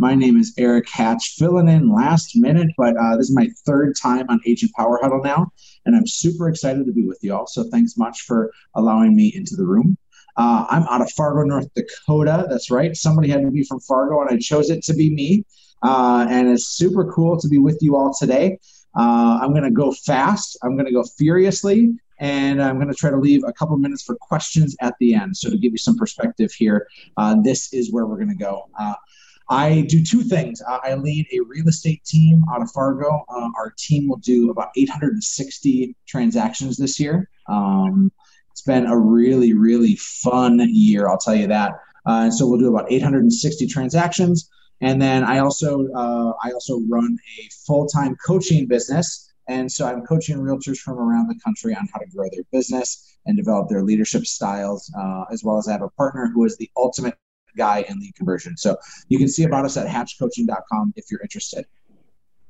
My name is Eric Hatch, filling in last minute, but uh, this is my third time on Agent Power Huddle now, and I'm super excited to be with you all. So thanks much for allowing me into the room. Uh, I'm out of Fargo, North Dakota. That's right. Somebody had to be from Fargo, and I chose it to be me. Uh, and it's super cool to be with you all today. Uh, I'm going to go fast. I'm going to go furiously, and I'm going to try to leave a couple minutes for questions at the end. So to give you some perspective here, uh, this is where we're going to go. I do two things. I lead a real estate team out of Fargo. Uh, our team will do about 860 transactions this year. Um, it's been a really, really fun year, I'll tell you that. Uh, and so we'll do about 860 transactions. And then I also uh, I also run a full time coaching business, and so I'm coaching realtors from around the country on how to grow their business and develop their leadership styles, uh, as well as I have a partner who is the ultimate guy in lead conversion. So you can see about us at hatchcoaching.com if you're interested.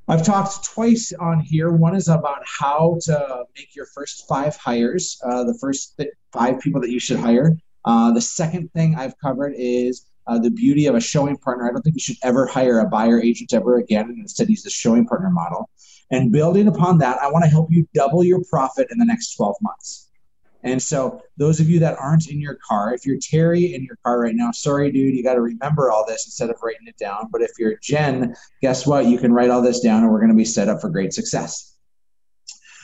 I've talked twice on here. One is about how to make your first five hires, uh, the first five people that you should hire. Uh, the second thing I've covered is uh, the beauty of a showing partner. I don't think you should ever hire a buyer agent ever again, and instead use the showing partner model. And building upon that, I want to help you double your profit in the next 12 months. And so, those of you that aren't in your car, if you're Terry in your car right now, sorry, dude, you got to remember all this instead of writing it down. But if you're Jen, guess what? You can write all this down and we're going to be set up for great success.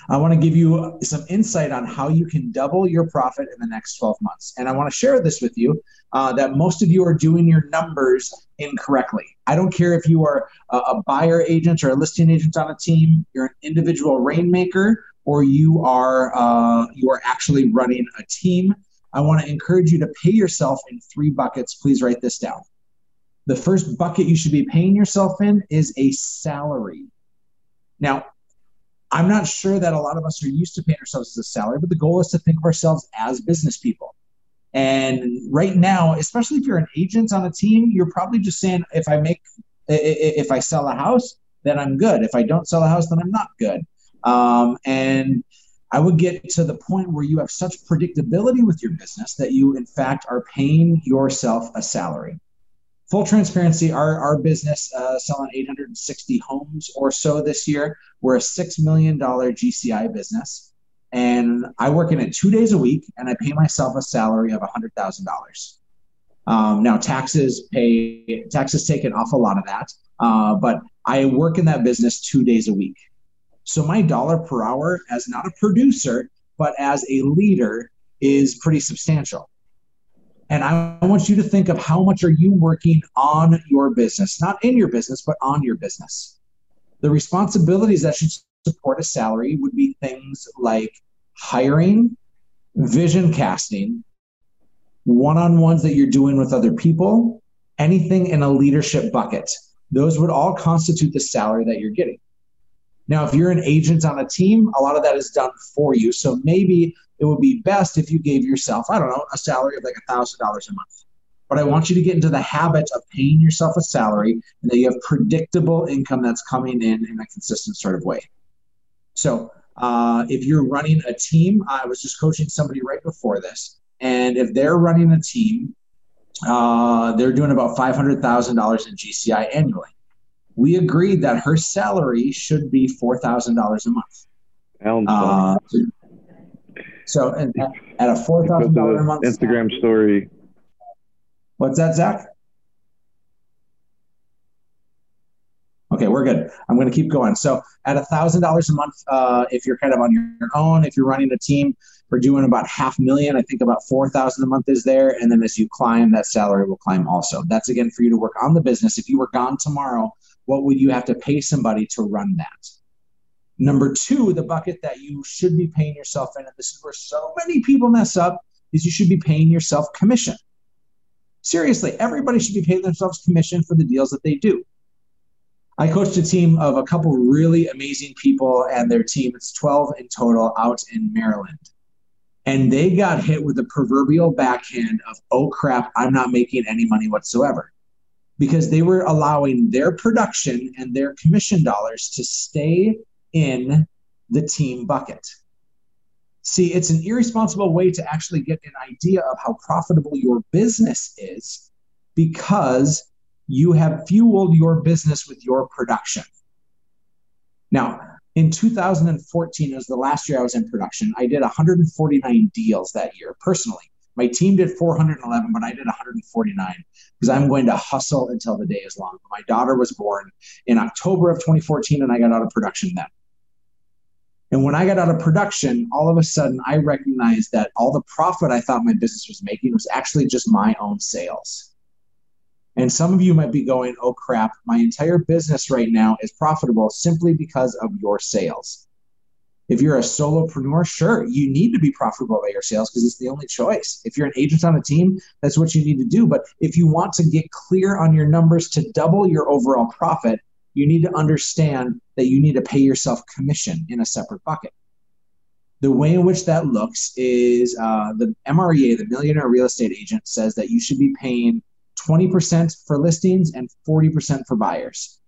I want to give you some insight on how you can double your profit in the next 12 months. And I want to share this with you uh, that most of you are doing your numbers incorrectly. I don't care if you are a, a buyer agent or a listing agent on a team, you're an individual rainmaker, or you are uh, you are actually running a team. I want to encourage you to pay yourself in three buckets. Please write this down. The first bucket you should be paying yourself in is a salary. Now, I'm not sure that a lot of us are used to paying ourselves as a salary, but the goal is to think of ourselves as business people. And right now, especially if you're an agent on a team, you're probably just saying, if I make, if I sell a house, then I'm good. If I don't sell a house, then I'm not good. Um, and I would get to the point where you have such predictability with your business that you, in fact, are paying yourself a salary full transparency, our, our business uh, selling 860 homes or so this year. We're a $6 million GCI business. And I work in it two days a week and I pay myself a salary of $100,000. Um, now taxes pay, taxes take an awful lot of that. Uh, but I work in that business two days a week. So my dollar per hour as not a producer, but as a leader is pretty substantial. And I want you to think of how much are you working on your business, not in your business, but on your business. The responsibilities that should support a salary would be things like hiring, vision casting, one on ones that you're doing with other people, anything in a leadership bucket. Those would all constitute the salary that you're getting. Now, if you're an agent on a team, a lot of that is done for you. So maybe it would be best if you gave yourself, I don't know, a salary of like a $1,000 a month. But I want you to get into the habit of paying yourself a salary and that you have predictable income that's coming in in a consistent sort of way. So uh, if you're running a team, I was just coaching somebody right before this. And if they're running a team, uh, they're doing about $500,000 in GCI annually we agreed that her salary should be four thousand dollars a month. Uh, so at, at a four thousand dollars a month Instagram salary, story. What's that, Zach? Okay, we're good. I'm going to keep going. So at a thousand dollars a month, uh, if you're kind of on your own, if you're running a team, we're doing about half million. I think about four thousand a month is there, and then as you climb, that salary will climb also. That's again for you to work on the business. If you were gone tomorrow, what would you have to pay somebody to run that? Number two, the bucket that you should be paying yourself in, and this is where so many people mess up, is you should be paying yourself commission. Seriously, everybody should be paying themselves commission for the deals that they do. I coached a team of a couple really amazing people and their team. It's 12 in total out in Maryland. And they got hit with the proverbial backhand of, oh crap, I'm not making any money whatsoever. Because they were allowing their production and their commission dollars to stay in the team bucket. See, it's an irresponsible way to actually get an idea of how profitable your business is because you have fueled your business with your production. Now, in 2014 was the last year I was in production. I did 149 deals that year personally. My team did 411, but I did 149 because I'm going to hustle until the day is long. My daughter was born in October of 2014, and I got out of production then. And when I got out of production, all of a sudden I recognized that all the profit I thought my business was making was actually just my own sales. And some of you might be going, oh crap, my entire business right now is profitable simply because of your sales. If you're a solopreneur, sure, you need to be profitable by your sales because it's the only choice. If you're an agent on a team, that's what you need to do. But if you want to get clear on your numbers to double your overall profit, you need to understand that you need to pay yourself commission in a separate bucket. The way in which that looks is uh, the MREA, the Millionaire Real Estate Agent, says that you should be paying 20% for listings and 40% for buyers.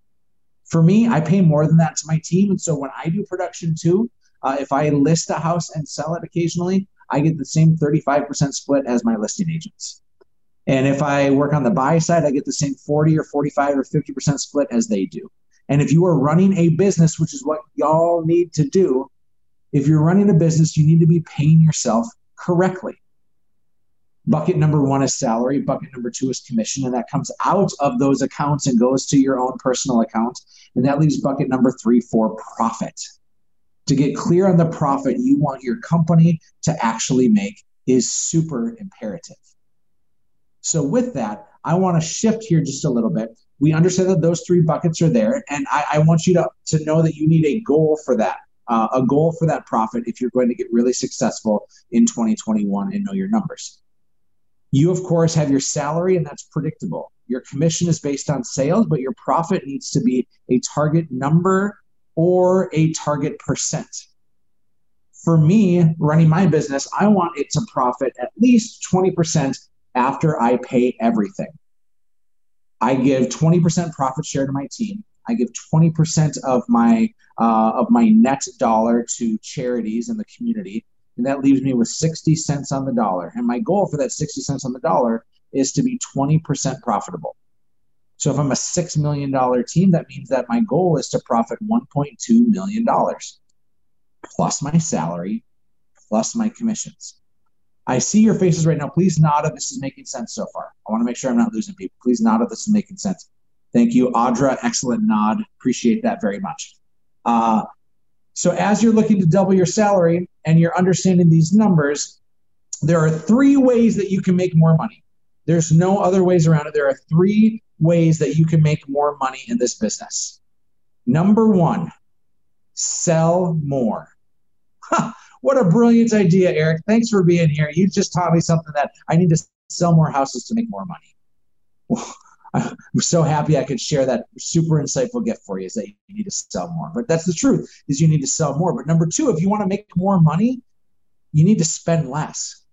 For me, I pay more than that to my team. And so when I do production too, uh, if I list a house and sell it occasionally, I get the same 35% split as my listing agents. And if I work on the buy side, I get the same 40 or 45 or 50% split as they do. And if you are running a business, which is what y'all need to do, if you're running a business, you need to be paying yourself correctly. Bucket number one is salary. Bucket number two is commission. And that comes out of those accounts and goes to your own personal account. And that leaves bucket number three for profit. To get clear on the profit you want your company to actually make is super imperative. So, with that, I want to shift here just a little bit. We understand that those three buckets are there, and I, I want you to, to know that you need a goal for that, uh, a goal for that profit if you're going to get really successful in 2021 and know your numbers. You, of course, have your salary, and that's predictable. Your commission is based on sales, but your profit needs to be a target number or a target percent. For me, running my business, I want it to profit at least 20% after I pay everything. I give 20% profit share to my team. I give 20% of my uh, of my net dollar to charities in the community, and that leaves me with 60 cents on the dollar. And my goal for that 60 cents on the dollar is to be 20% profitable. So if I'm a $6 million team, that means that my goal is to profit $1.2 million plus my salary, plus my commissions. I see your faces right now. Please nod if this is making sense so far. I want to make sure I'm not losing people. Please nod if this is making sense. Thank you, Audra. Excellent nod. Appreciate that very much. Uh, so, as you're looking to double your salary and you're understanding these numbers, there are three ways that you can make more money. There's no other ways around it. There are three ways that you can make more money in this business. Number one, sell more. Huh. What a brilliant idea, Eric. Thanks for being here. You just taught me something that I need to sell more houses to make more money. I'm so happy I could share that super insightful gift for you is that you need to sell more. But that's the truth is you need to sell more. But number two, if you want to make more money, you need to spend less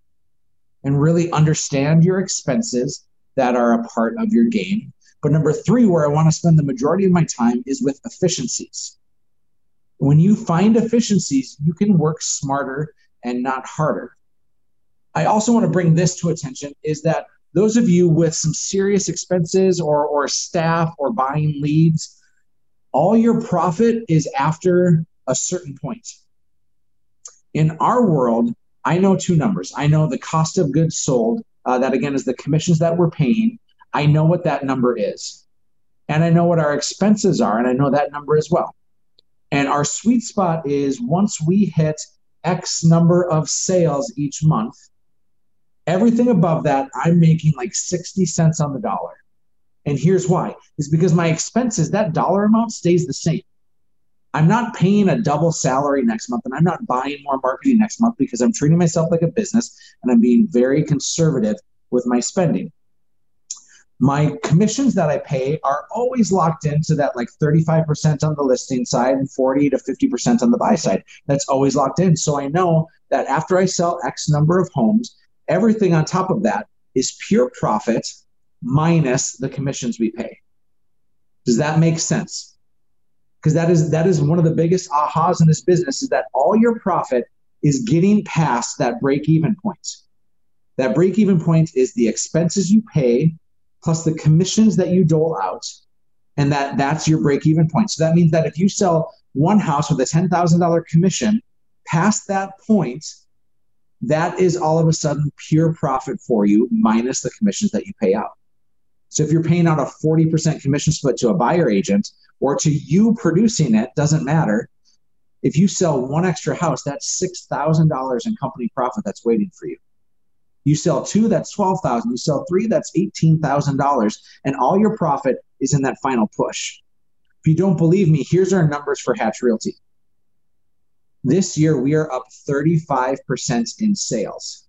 and really understand your expenses that are a part of your game. But number three, where I want to spend the majority of my time is with efficiencies. When you find efficiencies, you can work smarter and not harder. I also want to bring this to attention is that those of you with some serious expenses or, or staff or buying leads, all your profit is after a certain point. In our world, I know two numbers. I know the cost of goods sold, uh, that again is the commissions that we're paying. I know what that number is. And I know what our expenses are, and I know that number as well. And our sweet spot is once we hit X number of sales each month, everything above that, I'm making like 60 cents on the dollar. And here's why is because my expenses, that dollar amount stays the same. I'm not paying a double salary next month and I'm not buying more marketing next month because I'm treating myself like a business and I'm being very conservative with my spending. My commissions that I pay are always locked into that like 35% on the listing side and 40 to 50% on the buy side. That's always locked in. So I know that after I sell X number of homes, everything on top of that is pure profit minus the commissions we pay. Does that make sense? Because that is that is one of the biggest ahas in this business is that all your profit is getting past that break even point. That break even point is the expenses you pay plus the commissions that you dole out and that that's your break even point. So that means that if you sell one house with a $10,000 commission past that point, that is all of a sudden pure profit for you minus the commissions that you pay out. So if you're paying out a 40% commission split to a buyer agent or to you producing it, doesn't matter. If you sell one extra house, that's $6,000 in company profit that's waiting for you. You sell two, that's twelve thousand. You sell three, that's eighteen thousand dollars, and all your profit is in that final push. If you don't believe me, here's our numbers for Hatch Realty. This year we are up 35% in sales,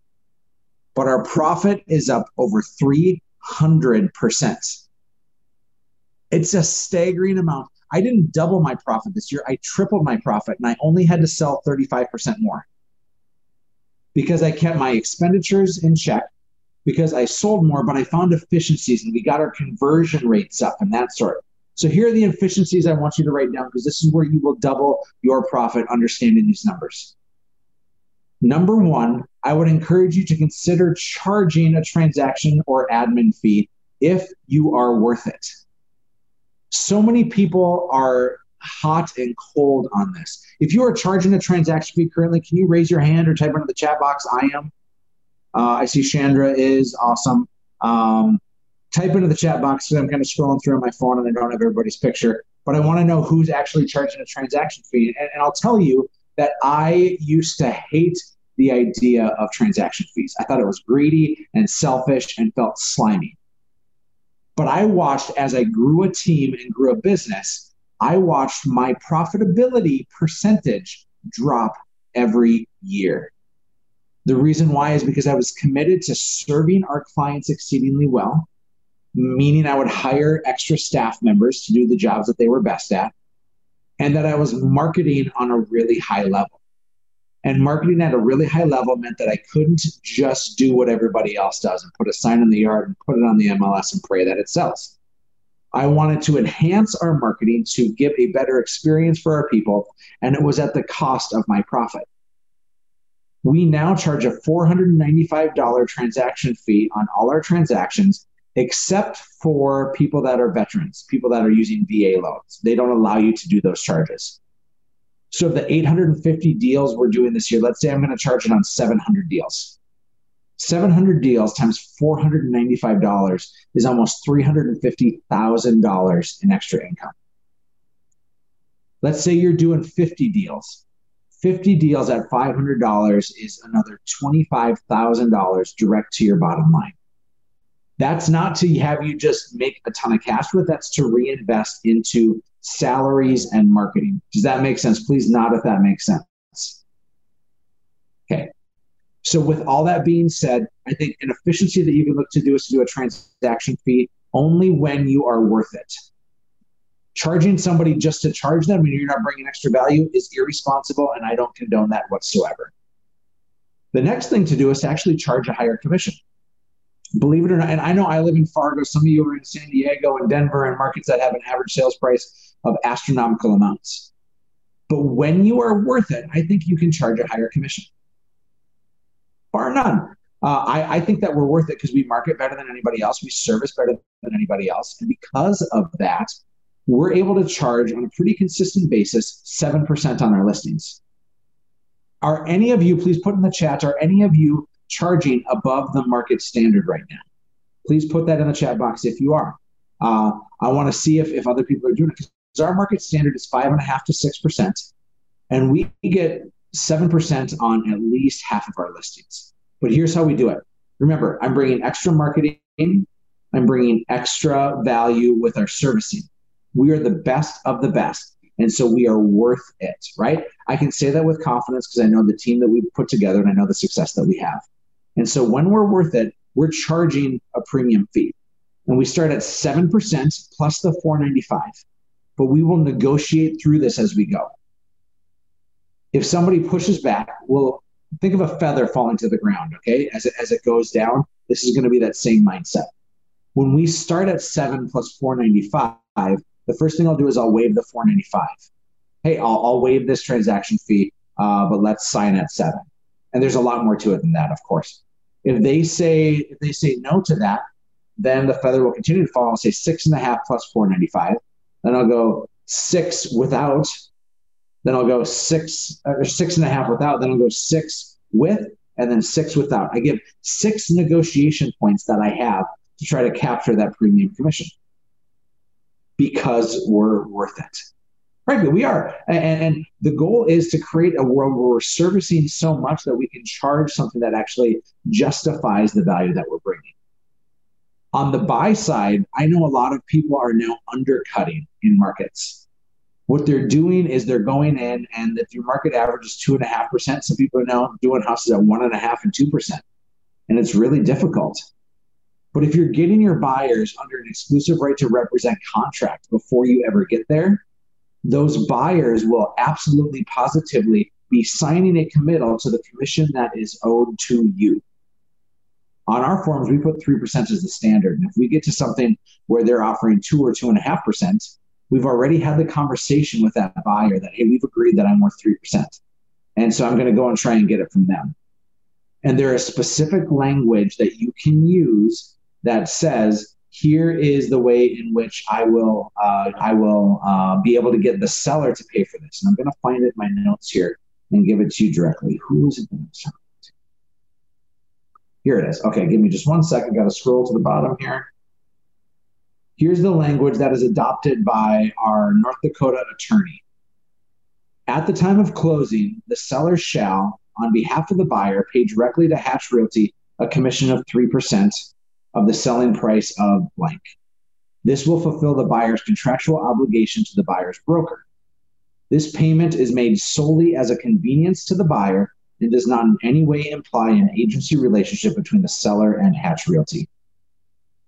but our profit is up over 300%. It's a staggering amount. I didn't double my profit this year. I tripled my profit and I only had to sell 35% more because I kept my expenditures in check, because I sold more, but I found efficiencies and we got our conversion rates up and that sort. So here are the efficiencies I want you to write down because this is where you will double your profit understanding these numbers. Number one, I would encourage you to consider charging a transaction or admin fee if you are worth it. So many people are hot and cold on this. If you are charging a transaction fee currently, can you raise your hand or type into the chat box? I am. Uh, I see Chandra is awesome. Um, type into the chat box because I'm kind of scrolling through on my phone and I don't have everybody's picture. But I want to know who's actually charging a transaction fee. And, and I'll tell you that I used to hate the idea of transaction fees. I thought it was greedy and selfish and felt slimy. But I watched as I grew a team and grew a business I watched my profitability percentage drop every year. The reason why is because I was committed to serving our clients exceedingly well, meaning I would hire extra staff members to do the jobs that they were best at, and that I was marketing on a really high level. And marketing at a really high level meant that I couldn't just do what everybody else does and put a sign in the yard and put it on the MLS and pray that it sells. I wanted to enhance our marketing to give a better experience for our people, and it was at the cost of my profit. We now charge a $495 transaction fee on all our transactions, except for people that are veterans, people that are using VA loans. They don't allow you to do those charges. So, of the 850 deals we're doing this year, let's say I'm going to charge it on 700 deals. 700 deals times $495 is almost $350,000 in extra income. Let's say you're doing 50 deals. 50 deals at $500 is another $25,000 direct to your bottom line. That's not to have you just make a ton of cash with, that's to reinvest into salaries and marketing. Does that make sense? Please nod if that makes sense. Okay. So, with all that being said, I think an efficiency that you can look to do is to do a transaction fee only when you are worth it. Charging somebody just to charge them when you're not bringing extra value is irresponsible, and I don't condone that whatsoever. The next thing to do is to actually charge a higher commission. Believe it or not, and I know I live in Fargo, some of you are in San Diego and Denver and markets that have an average sales price of astronomical amounts. But when you are worth it, I think you can charge a higher commission bar none. Uh, I, I, think that we're worth it because we market better than anybody else. We service better than anybody else. And because of that, we're able to charge on a pretty consistent basis 7% on our listings. Are any of you, please put in the chat, are any of you charging above the market standard right now? Please put that in the chat box if you are. Uh, I want to see if, if other people are doing it because our market standard is five and a half to six percent, and we get 7% on at least half of our listings. But here's how we do it. Remember, I'm bringing extra marketing, I'm bringing extra value with our servicing. We are the best of the best. And so we are worth it, right? I can say that with confidence because I know the team that we've put together and I know the success that we have. And so when we're worth it, we're charging a premium fee. and we start at 7% plus the 495 but we will negotiate through this as we go if somebody pushes back we'll think of a feather falling to the ground okay as it, as it goes down this is going to be that same mindset when we start at 7 plus 495 the first thing i'll do is i'll waive the 495 hey i'll, I'll waive this transaction fee uh, but let's sign at 7 and there's a lot more to it than that of course if they say if they say no to that then the feather will continue to fall. I'll say six and a half plus 495. Then I'll go six without. Then I'll go six uh, or six and a half without. Then I'll go six with, and then six without. I give six negotiation points that I have to try to capture that premium commission because we're worth it. Frankly, we are. And, and, the goal is to create a world where we're servicing so much that we can charge something that actually justifies the value that we're bringing. On the buy side, I know a lot of people are now undercutting in markets. What they're doing is they're going in, and if your market average is two and a half percent, some people are now doing houses at one and a half and two percent, and it's really difficult. But if you're getting your buyers under an exclusive right to represent contract before you ever get there, those buyers will absolutely positively be signing a committal to the commission that is owed to you. On our forms, we put 3% as the standard. And if we get to something where they're offering 2 or 2.5%, we've already had the conversation with that buyer that, hey, we've agreed that I'm worth 3%. And so I'm going to go and try and get it from them. And there is specific language that you can use that says, here is the way in which I will uh, I will uh, be able to get the seller to pay for this. And I'm going to find it in my notes here and give it to you directly. Who is it? Gonna sell it to? Here it is. Okay, give me just one second. Got to scroll to the bottom here. Here's the language that is adopted by our North Dakota attorney. At the time of closing, the seller shall, on behalf of the buyer, pay directly to Hatch Realty a commission of 3% of the selling price of blank. This will fulfill the buyer's contractual obligation to the buyer's broker. This payment is made solely as a convenience to the buyer and does not in any way imply an agency relationship between the seller and Hatch Realty.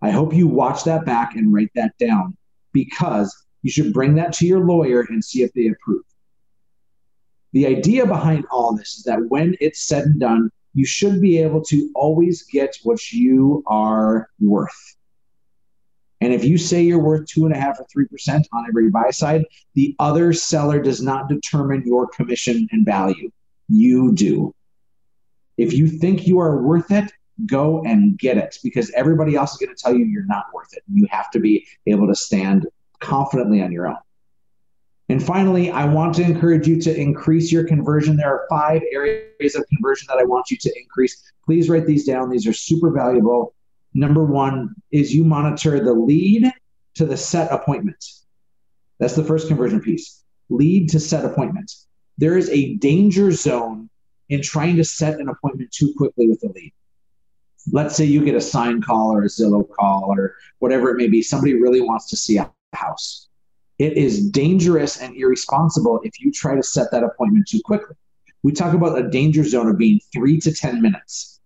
I hope you watch that back and write that down because you should bring that to your lawyer and see if they approve. The idea behind all this is that when it's said and done, you should be able to always get what you are worth. And if you say you're worth two and a half or three percent on every buy side, the other seller does not determine your commission and value you do. If you think you are worth it, go and get it because everybody else is going to tell you you're not worth it. You have to be able to stand confidently on your own. And finally, I want to encourage you to increase your conversion. There are five areas of conversion that I want you to increase. Please write these down. These are super valuable. Number one is you monitor the lead to the set appointment. That's the first conversion piece. Lead to set appointment there is a danger zone in trying to set an appointment too quickly with a lead. Let's say you get a sign call or a Zillow call or whatever it may be. Somebody really wants to see a house. It is dangerous and irresponsible if you try to set that appointment too quickly. We talk about a danger zone of being three to 10 minutes.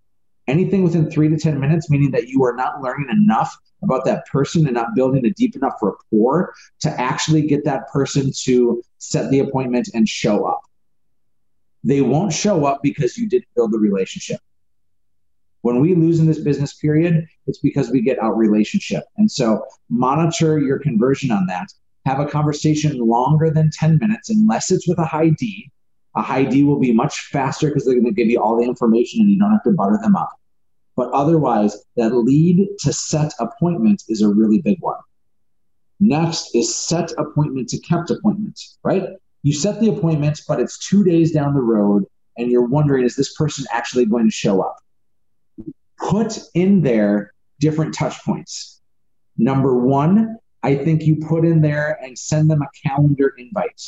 Anything within three to 10 minutes, meaning that you are not learning enough about that person and not building a deep enough rapport to actually get that person to set the appointment and show up. They won't show up because you didn't build the relationship. When we lose in this business period, it's because we get out relationship. And so monitor your conversion on that. Have a conversation longer than 10 minutes, unless it's with a high D. A high D will be much faster because they're going to give you all the information and you don't have to butter them up. But otherwise, that lead to set appointment is a really big one. Next is set appointment to kept appointment, right? You set the appointment, but it's two days down the road, and you're wondering, is this person actually going to show up? Put in there different touch points. Number one, I think you put in there and send them a calendar invite.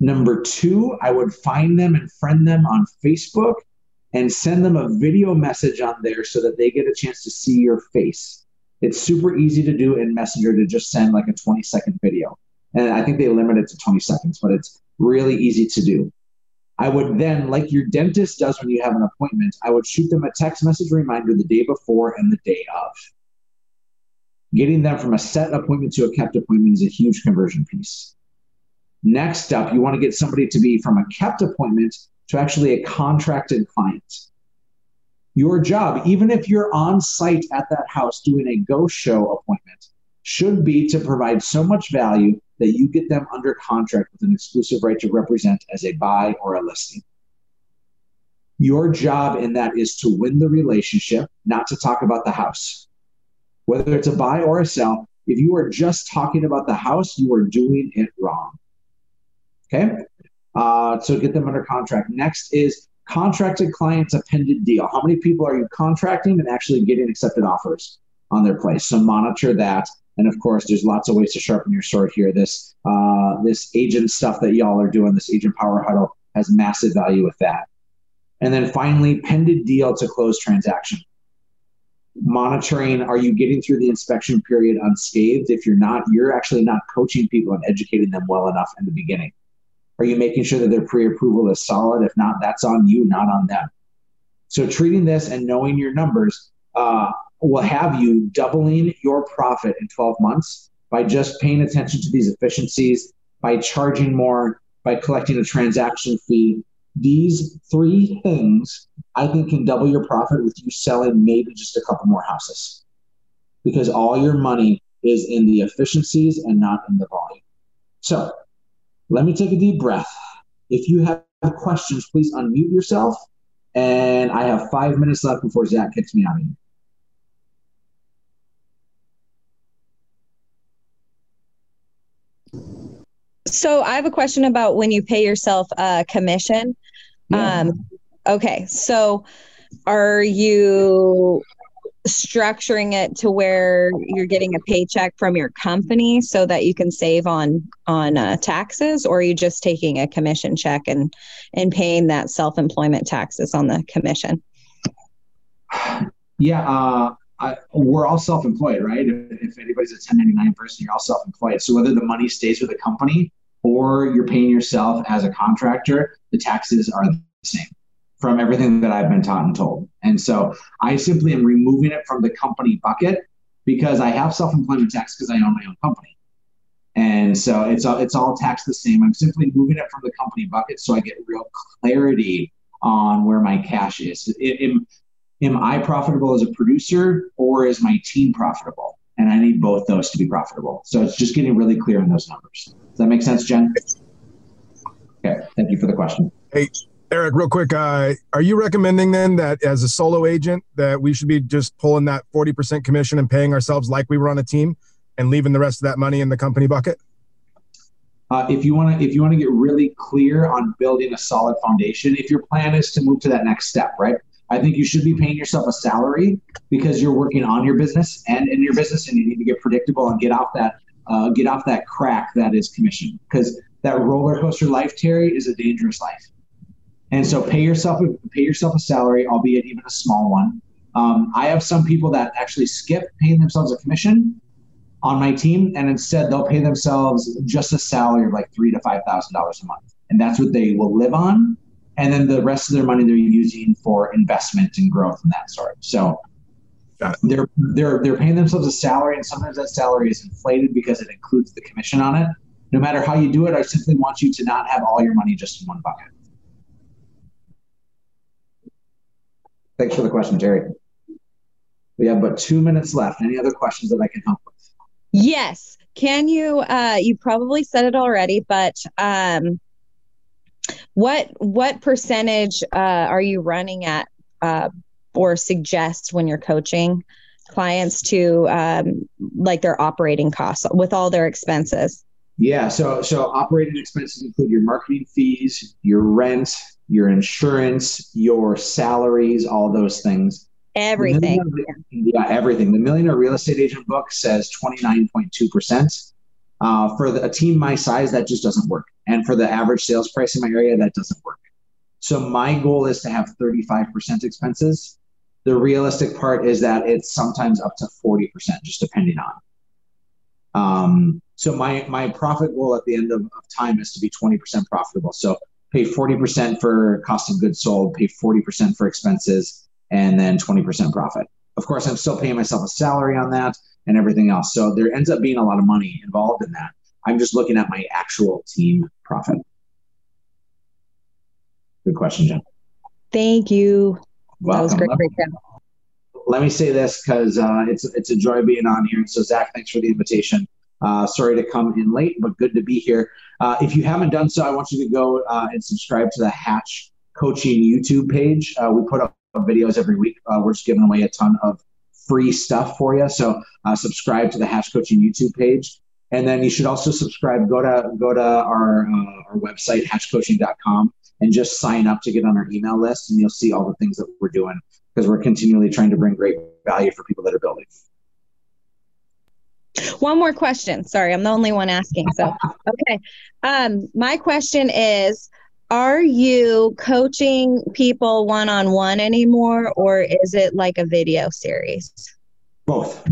Number two, I would find them and friend them on Facebook and send them a video message on there so that they get a chance to see your face. It's super easy to do in Messenger to just send like a 20 second video. And I think they limit it to 20 seconds, but it's really easy to do. I would then, like your dentist does when you have an appointment, I would shoot them a text message reminder the day before and the day of. Getting them from a set appointment to a kept appointment is a huge conversion piece. Next up, you want to get somebody to be from a kept appointment to actually a contracted client. Your job, even if you're on site at that house doing a go show appointment, should be to provide so much value that you get them under contract with an exclusive right to represent as a buy or a listing. Your job in that is to win the relationship, not to talk about the house. Whether it's a buy or a sell, if you are just talking about the house, you are doing it wrong. Okay. Uh, so get them under contract. Next is contracted clients appended deal. How many people are you contracting and actually getting accepted offers on their place? So monitor that. And of course, there's lots of ways to sharpen your sword here. This uh, this agent stuff that y'all are doing, this agent power huddle, has massive value with that. And then finally, pended deal to close transaction. Monitoring, are you getting through the inspection period unscathed? If you're not, you're actually not coaching people and educating them well enough in the beginning. Are you making sure that their pre approval is solid? If not, that's on you, not on them. So treating this and knowing your numbers uh, will have you doubling your profit in 12 months by just paying attention to these efficiencies, by charging more, by collecting a transaction fee. These three things I think can double your profit with you selling maybe just a couple more houses because all your money is in the efficiencies and not in the volume. So let me take a deep breath. If you have questions, please unmute yourself. And I have five minutes left before Zach kicks me out of here. So I have a question about when you pay yourself a commission. Yeah. Um, okay, so are you structuring it to where you're getting a paycheck from your company so that you can save on on uh, taxes or are you just taking a commission check and and paying that self-employment taxes on the commission yeah uh, I, we're all self-employed right if, if anybody's a 1099 person you're all self-employed so whether the money stays with the company or you're paying yourself as a contractor the taxes are the same from everything that I've been taught and told. And so I simply am removing it from the company bucket because I have self-employment tax because I own my own company. And so it's all, it's all taxed the same. I'm simply moving it from the company bucket so I get real clarity on where my cash is. Am, am I profitable as a producer or is my team profitable? And I need both those to be profitable. So it's just getting really clear on those numbers. That make sense, Jen? Okay, thank you for the question. Hey, Eric, real quick, uh, are you recommending then that as a solo agent that we should be just pulling that 40% commission and paying ourselves like we were on a team and leaving the rest of that money in the company bucket? Uh, if you want to, if you want to get really clear on building a solid foundation, if your plan is to move to that next step, right? I think you should be paying yourself a salary because you're working on your business and in your business, and you need to get predictable and get off that, uh, get off that crack that is commission. Because that roller coaster life, Terry, is a dangerous life. And so pay yourself a, pay yourself a salary, albeit even a small one. Um, I have some people that actually skip paying themselves a commission on my team, and instead they'll pay themselves just a salary of like three to five thousand dollars a month, and that's what they will live on. And then the rest of their money they're using for investment and growth and that sort. So they're they're they're paying themselves a salary, and sometimes that salary is inflated because it includes the commission on it. No matter how you do it, I simply want you to not have all your money just in one bucket. Thanks for the question, Terry. We have but two minutes left. Any other questions that I can help with? Yes. Can you? Uh, you probably said it already, but um, what what percentage uh, are you running at uh, or suggest when you're coaching clients to um, like their operating costs with all their expenses? Yeah. So so operating expenses include your marketing fees, your rent, your insurance, your salaries, all those things. Everything. Yeah, everything. The Millionaire Real Estate Agent book says 29.2%. Uh, for the, a team my size, that just doesn't work. And for the average sales price in my area, that doesn't work. So my goal is to have 35% expenses. The realistic part is that it's sometimes up to 40%, just depending on. Um, so my my profit goal at the end of, of time is to be 20% profitable. So pay 40% for cost of goods sold, pay 40% for expenses, and then 20% profit. Of course, I'm still paying myself a salary on that. and everything else. So there ends up being a lot of money involved in that. I'm just looking at my actual team profit. Good question, Jen. Thank you. Welcome. That was great. Let, breakdown. let me say this because uh, it's it's a joy being on here. So Zach, thanks for the invitation. Uh, sorry to come in late, but good to be here. Uh, if you haven't done so, I want you to go uh, and subscribe to the Hatch Coaching YouTube page. Uh, we put up videos every week. Uh, we're just giving away a ton of free stuff for you. So uh, subscribe to the Hatch Coaching YouTube page. And then you should also subscribe. Go to go to our our website hatchcoaching.com and just sign up to get on our email list, and you'll see all the things that we're doing because we're continually trying to bring great value for people that are building. One more question. Sorry, I'm the only one asking. So, okay. Um, my question is Are you coaching people one on one anymore, or is it like a video series? Both.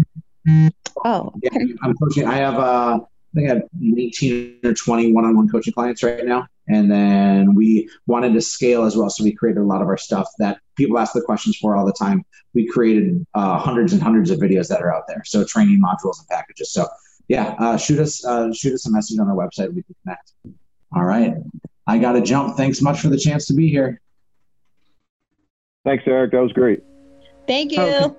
Oh, Yeah, I'm coaching. I have, uh, I think I have 18 or 20 one on one coaching clients right now. And then we wanted to scale as well. So we created a lot of our stuff that people ask the questions for all the time. We created uh, hundreds and hundreds of videos that are out there. So training modules and packages. So yeah, uh, shoot us uh, shoot us a message on our website. We can connect. All right. I got to jump. Thanks much for the chance to be here. Thanks, Eric. That was great. thank you. Okay.